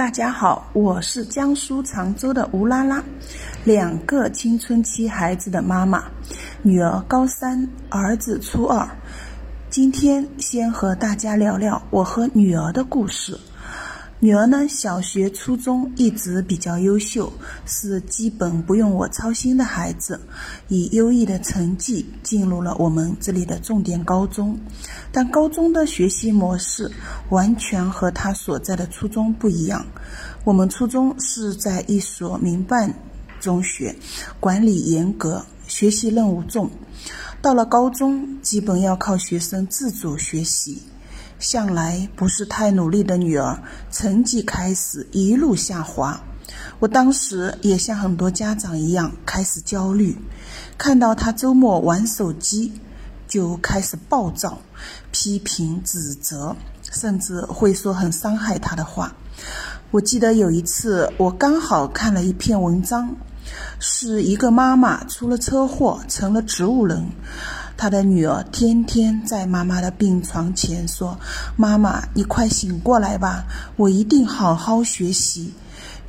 大家好，我是江苏常州的吴拉拉，两个青春期孩子的妈妈，女儿高三，儿子初二。今天先和大家聊聊我和女儿的故事。女儿呢，小学、初中一直比较优秀，是基本不用我操心的孩子，以优异的成绩进入了我们这里的重点高中。但高中的学习模式完全和她所在的初中不一样。我们初中是在一所民办中学，管理严格，学习任务重。到了高中，基本要靠学生自主学习。向来不是太努力的女儿，成绩开始一路下滑。我当时也像很多家长一样开始焦虑，看到她周末玩手机，就开始暴躁，批评、指责，甚至会说很伤害她的话。我记得有一次，我刚好看了一篇文章，是一个妈妈出了车祸，成了植物人。他的女儿天天在妈妈的病床前说：“妈妈，你快醒过来吧，我一定好好学习。”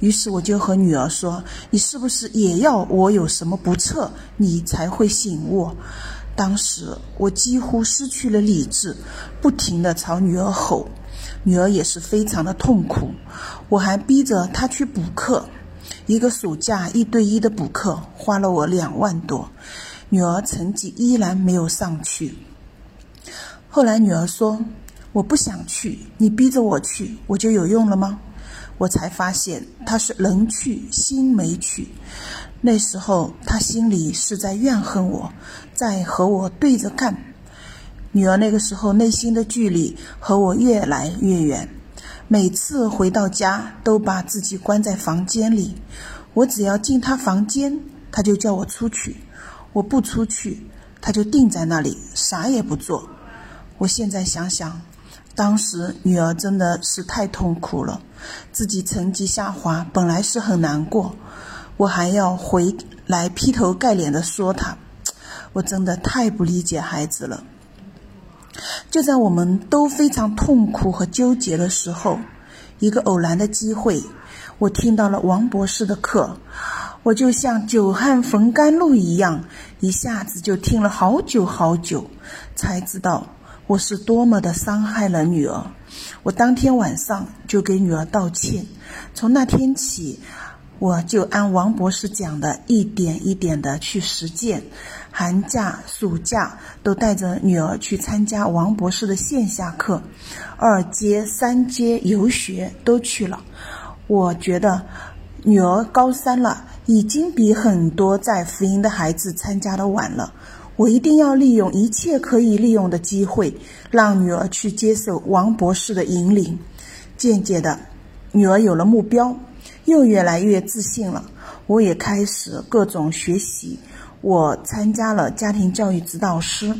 于是我就和女儿说：“你是不是也要我有什么不测，你才会醒悟？”当时我几乎失去了理智，不停地朝女儿吼，女儿也是非常的痛苦。我还逼着她去补课，一个暑假一对一的补课花了我两万多。女儿成绩依然没有上去。后来女儿说：“我不想去，你逼着我去，我就有用了吗？”我才发现她是人去心没去。那时候她心里是在怨恨我，在和我对着干。女儿那个时候内心的距离和我越来越远，每次回到家都把自己关在房间里。我只要进她房间，她就叫我出去。我不出去，他就定在那里，啥也不做。我现在想想，当时女儿真的是太痛苦了，自己成绩下滑，本来是很难过，我还要回来劈头盖脸的说她，我真的太不理解孩子了。就在我们都非常痛苦和纠结的时候，一个偶然的机会，我听到了王博士的课。我就像久旱逢甘露一样，一下子就听了好久好久，才知道我是多么的伤害了女儿。我当天晚上就给女儿道歉。从那天起，我就按王博士讲的一点一点的去实践。寒假、暑假都带着女儿去参加王博士的线下课，二阶、三阶游学都去了。我觉得女儿高三了。已经比很多在福音的孩子参加的晚了。我一定要利用一切可以利用的机会，让女儿去接受王博士的引领。渐渐的，女儿有了目标，又越来越自信了。我也开始各种学习。我参加了家庭教育指导师、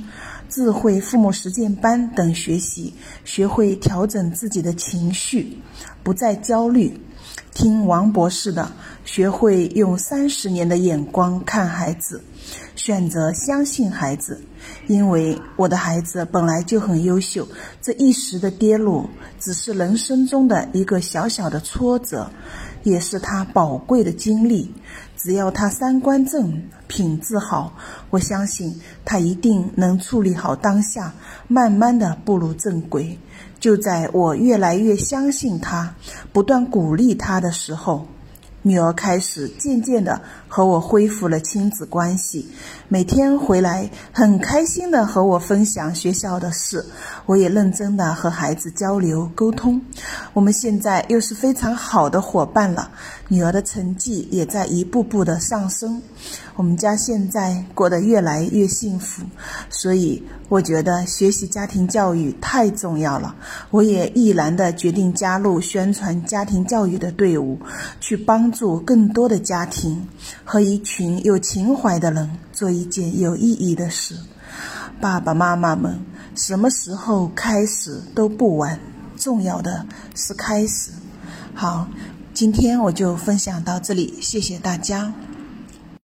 智慧父母实践班等学习，学会调整自己的情绪，不再焦虑。听王博士的，学会用三十年的眼光看孩子，选择相信孩子，因为我的孩子本来就很优秀，这一时的跌落只是人生中的一个小小的挫折，也是他宝贵的经历。只要他三观正、品质好，我相信他一定能处理好当下，慢慢的步入正轨。就在我越来越相信他，不断鼓励他的时候。女儿开始渐渐的和我恢复了亲子关系，每天回来很开心的和我分享学校的事，我也认真的和孩子交流沟通。我们现在又是非常好的伙伴了，女儿的成绩也在一步步的上升，我们家现在过得越来越幸福。所以我觉得学习家庭教育太重要了，我也毅然的决定加入宣传家庭教育的队伍，去帮。助更多的家庭和一群有情怀的人做一件有意义的事。爸爸妈妈们，什么时候开始都不晚，重要的是开始。好，今天我就分享到这里，谢谢大家。